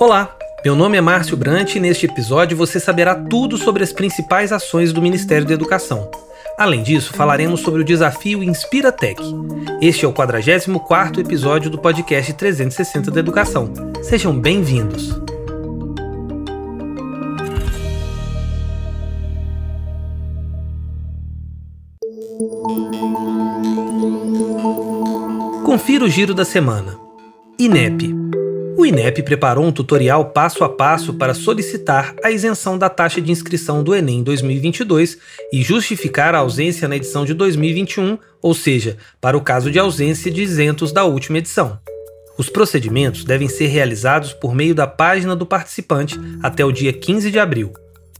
Olá, meu nome é Márcio Brant e neste episódio você saberá tudo sobre as principais ações do Ministério da Educação. Além disso, falaremos sobre o desafio InspiraTech. Este é o 44º episódio do podcast 360 da Educação. Sejam bem-vindos. Confira o giro da semana. INEP. O INEP preparou um tutorial passo a passo para solicitar a isenção da taxa de inscrição do Enem 2022 e justificar a ausência na edição de 2021, ou seja, para o caso de ausência de isentos da última edição. Os procedimentos devem ser realizados por meio da página do participante até o dia 15 de abril.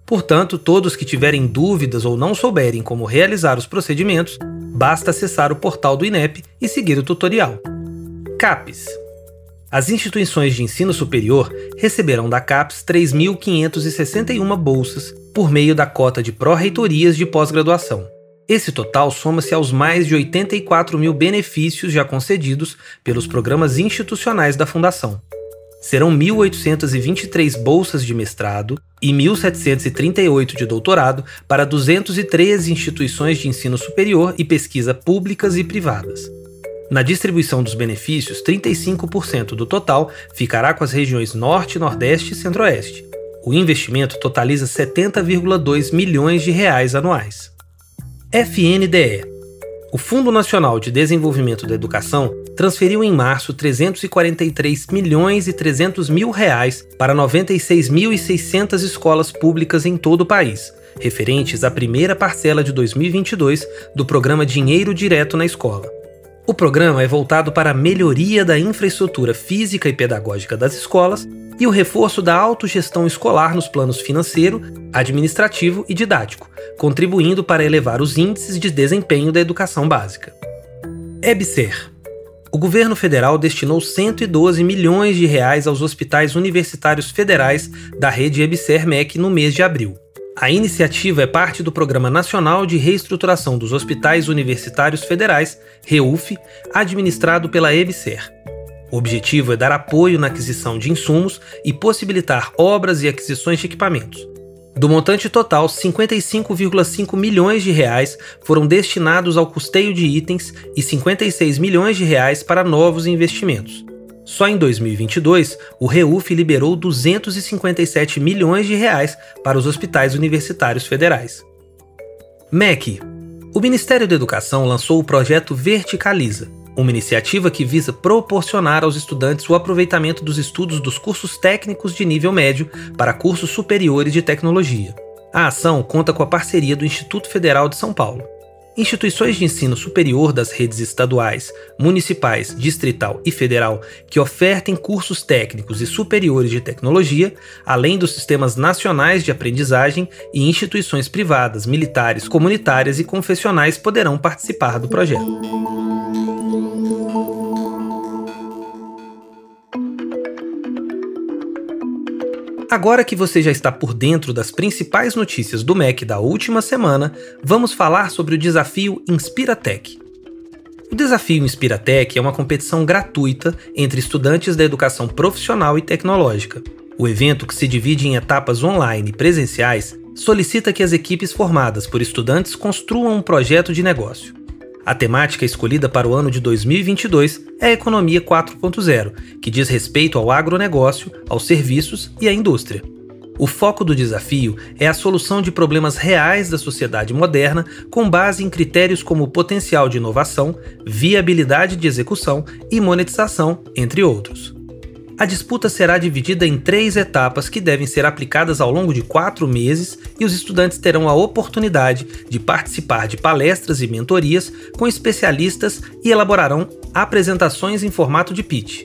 Portanto, todos que tiverem dúvidas ou não souberem como realizar os procedimentos, basta acessar o portal do INEP e seguir o tutorial. CAPES as instituições de ensino superior receberão da CAPES 3.561 bolsas por meio da cota de pró-reitorias de pós-graduação. Esse total soma-se aos mais de 84 mil benefícios já concedidos pelos programas institucionais da Fundação. Serão 1.823 bolsas de mestrado e 1.738 de doutorado para 213 instituições de ensino superior e pesquisa públicas e privadas. Na distribuição dos benefícios, 35% do total ficará com as regiões Norte, Nordeste e Centro-Oeste. O investimento totaliza 70,2 milhões de reais anuais. FNDE. O Fundo Nacional de Desenvolvimento da Educação transferiu em março 343 milhões e 300 mil reais para 96.600 escolas públicas em todo o país, referentes à primeira parcela de 2022 do programa Dinheiro Direto na Escola. O programa é voltado para a melhoria da infraestrutura física e pedagógica das escolas e o reforço da autogestão escolar nos planos financeiro, administrativo e didático, contribuindo para elevar os índices de desempenho da educação básica. EBSER o governo federal destinou 112 milhões de reais aos hospitais universitários federais da rede EBSER-MEC no mês de abril. A iniciativa é parte do Programa Nacional de Reestruturação dos Hospitais Universitários Federais, REUF, administrado pela EBSER. O objetivo é dar apoio na aquisição de insumos e possibilitar obras e aquisições de equipamentos. Do montante total, 55,5 milhões de reais foram destinados ao custeio de itens e 56 milhões de reais para novos investimentos. Só em 2022, o REUF liberou 257 milhões de reais para os hospitais universitários federais. MEC. O Ministério da Educação lançou o projeto Verticaliza, uma iniciativa que visa proporcionar aos estudantes o aproveitamento dos estudos dos cursos técnicos de nível médio para cursos superiores de tecnologia. A ação conta com a parceria do Instituto Federal de São Paulo. Instituições de ensino superior das redes estaduais, municipais, distrital e federal que ofertem cursos técnicos e superiores de tecnologia, além dos sistemas nacionais de aprendizagem e instituições privadas, militares, comunitárias e confessionais poderão participar do projeto. Agora que você já está por dentro das principais notícias do MEC da última semana, vamos falar sobre o desafio Inspiratech. O desafio Inspiratech é uma competição gratuita entre estudantes da educação profissional e tecnológica. O evento, que se divide em etapas online e presenciais, solicita que as equipes formadas por estudantes construam um projeto de negócio. A temática escolhida para o ano de 2022 é a Economia 4.0, que diz respeito ao agronegócio, aos serviços e à indústria. O foco do desafio é a solução de problemas reais da sociedade moderna com base em critérios como potencial de inovação, viabilidade de execução e monetização, entre outros. A disputa será dividida em três etapas que devem ser aplicadas ao longo de quatro meses e os estudantes terão a oportunidade de participar de palestras e mentorias com especialistas e elaborarão apresentações em formato de pitch.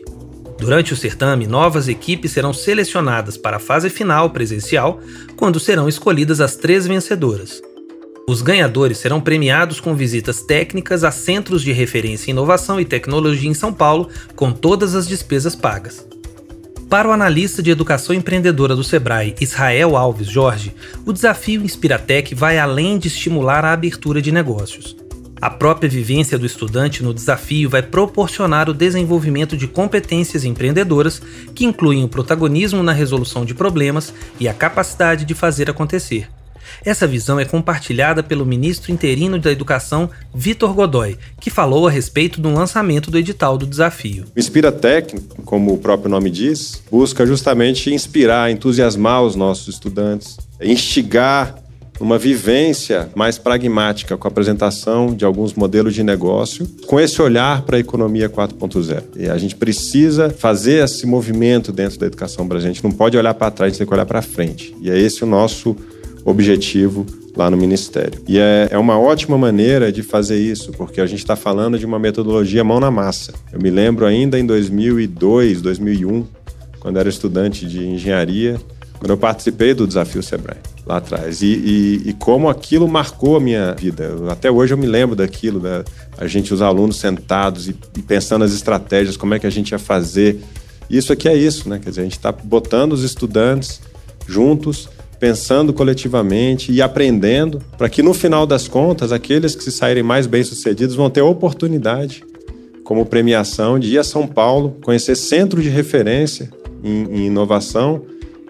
Durante o certame, novas equipes serão selecionadas para a fase final presencial, quando serão escolhidas as três vencedoras. Os ganhadores serão premiados com visitas técnicas a centros de referência em inovação e tecnologia em São Paulo, com todas as despesas pagas. Para o analista de educação empreendedora do Sebrae, Israel Alves Jorge, o desafio Inspiratec vai além de estimular a abertura de negócios. A própria vivência do estudante no desafio vai proporcionar o desenvolvimento de competências empreendedoras que incluem o protagonismo na resolução de problemas e a capacidade de fazer acontecer. Essa visão é compartilhada pelo ministro interino da Educação, Vitor Godoy, que falou a respeito do lançamento do edital do desafio. O Inspiratec, como o próprio nome diz, busca justamente inspirar, entusiasmar os nossos estudantes, instigar uma vivência mais pragmática com a apresentação de alguns modelos de negócio, com esse olhar para a economia 4.0. E a gente precisa fazer esse movimento dentro da educação brasileira. A gente não pode olhar para trás, a gente tem que olhar para frente. E é esse o nosso objetivo lá no Ministério. E é, é uma ótima maneira de fazer isso, porque a gente está falando de uma metodologia mão na massa. Eu me lembro ainda em 2002, 2001, quando era estudante de engenharia, quando eu participei do desafio Sebrae lá atrás e, e, e como aquilo marcou a minha vida. Até hoje eu me lembro daquilo, né? a gente, os alunos sentados e, e pensando as estratégias, como é que a gente ia fazer. Isso aqui é isso, né? Quer dizer, a gente está botando os estudantes juntos pensando coletivamente e aprendendo, para que no final das contas, aqueles que se saírem mais bem-sucedidos vão ter oportunidade, como premiação, de ir a São Paulo, conhecer centro de referência em, em inovação,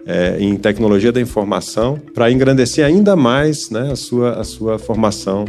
é, em tecnologia da informação, para engrandecer ainda mais né, a, sua, a sua formação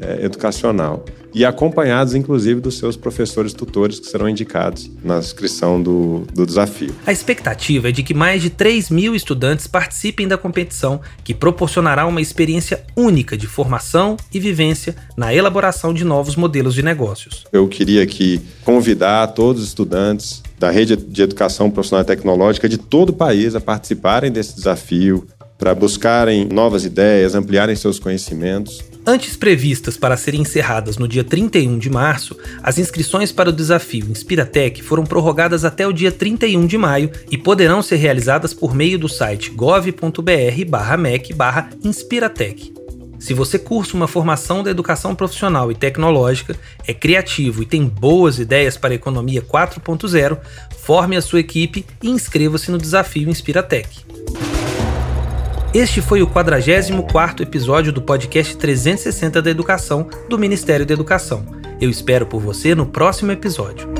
é, educacional e acompanhados, inclusive, dos seus professores tutores que serão indicados na inscrição do, do desafio. A expectativa é de que mais de 3 mil estudantes participem da competição, que proporcionará uma experiência única de formação e vivência na elaboração de novos modelos de negócios. Eu queria aqui convidar todos os estudantes da rede de educação profissional e tecnológica de todo o país a participarem desse desafio, para buscarem novas ideias, ampliarem seus conhecimentos Antes previstas para serem encerradas no dia 31 de março, as inscrições para o desafio Inspiratec foram prorrogadas até o dia 31 de maio e poderão ser realizadas por meio do site gov.br/mec/inspiratec. Se você cursa uma formação da educação profissional e tecnológica, é criativo e tem boas ideias para a economia 4.0, forme a sua equipe e inscreva-se no desafio Inspiratec. Este foi o 44º episódio do podcast 360 da Educação do Ministério da Educação. Eu espero por você no próximo episódio.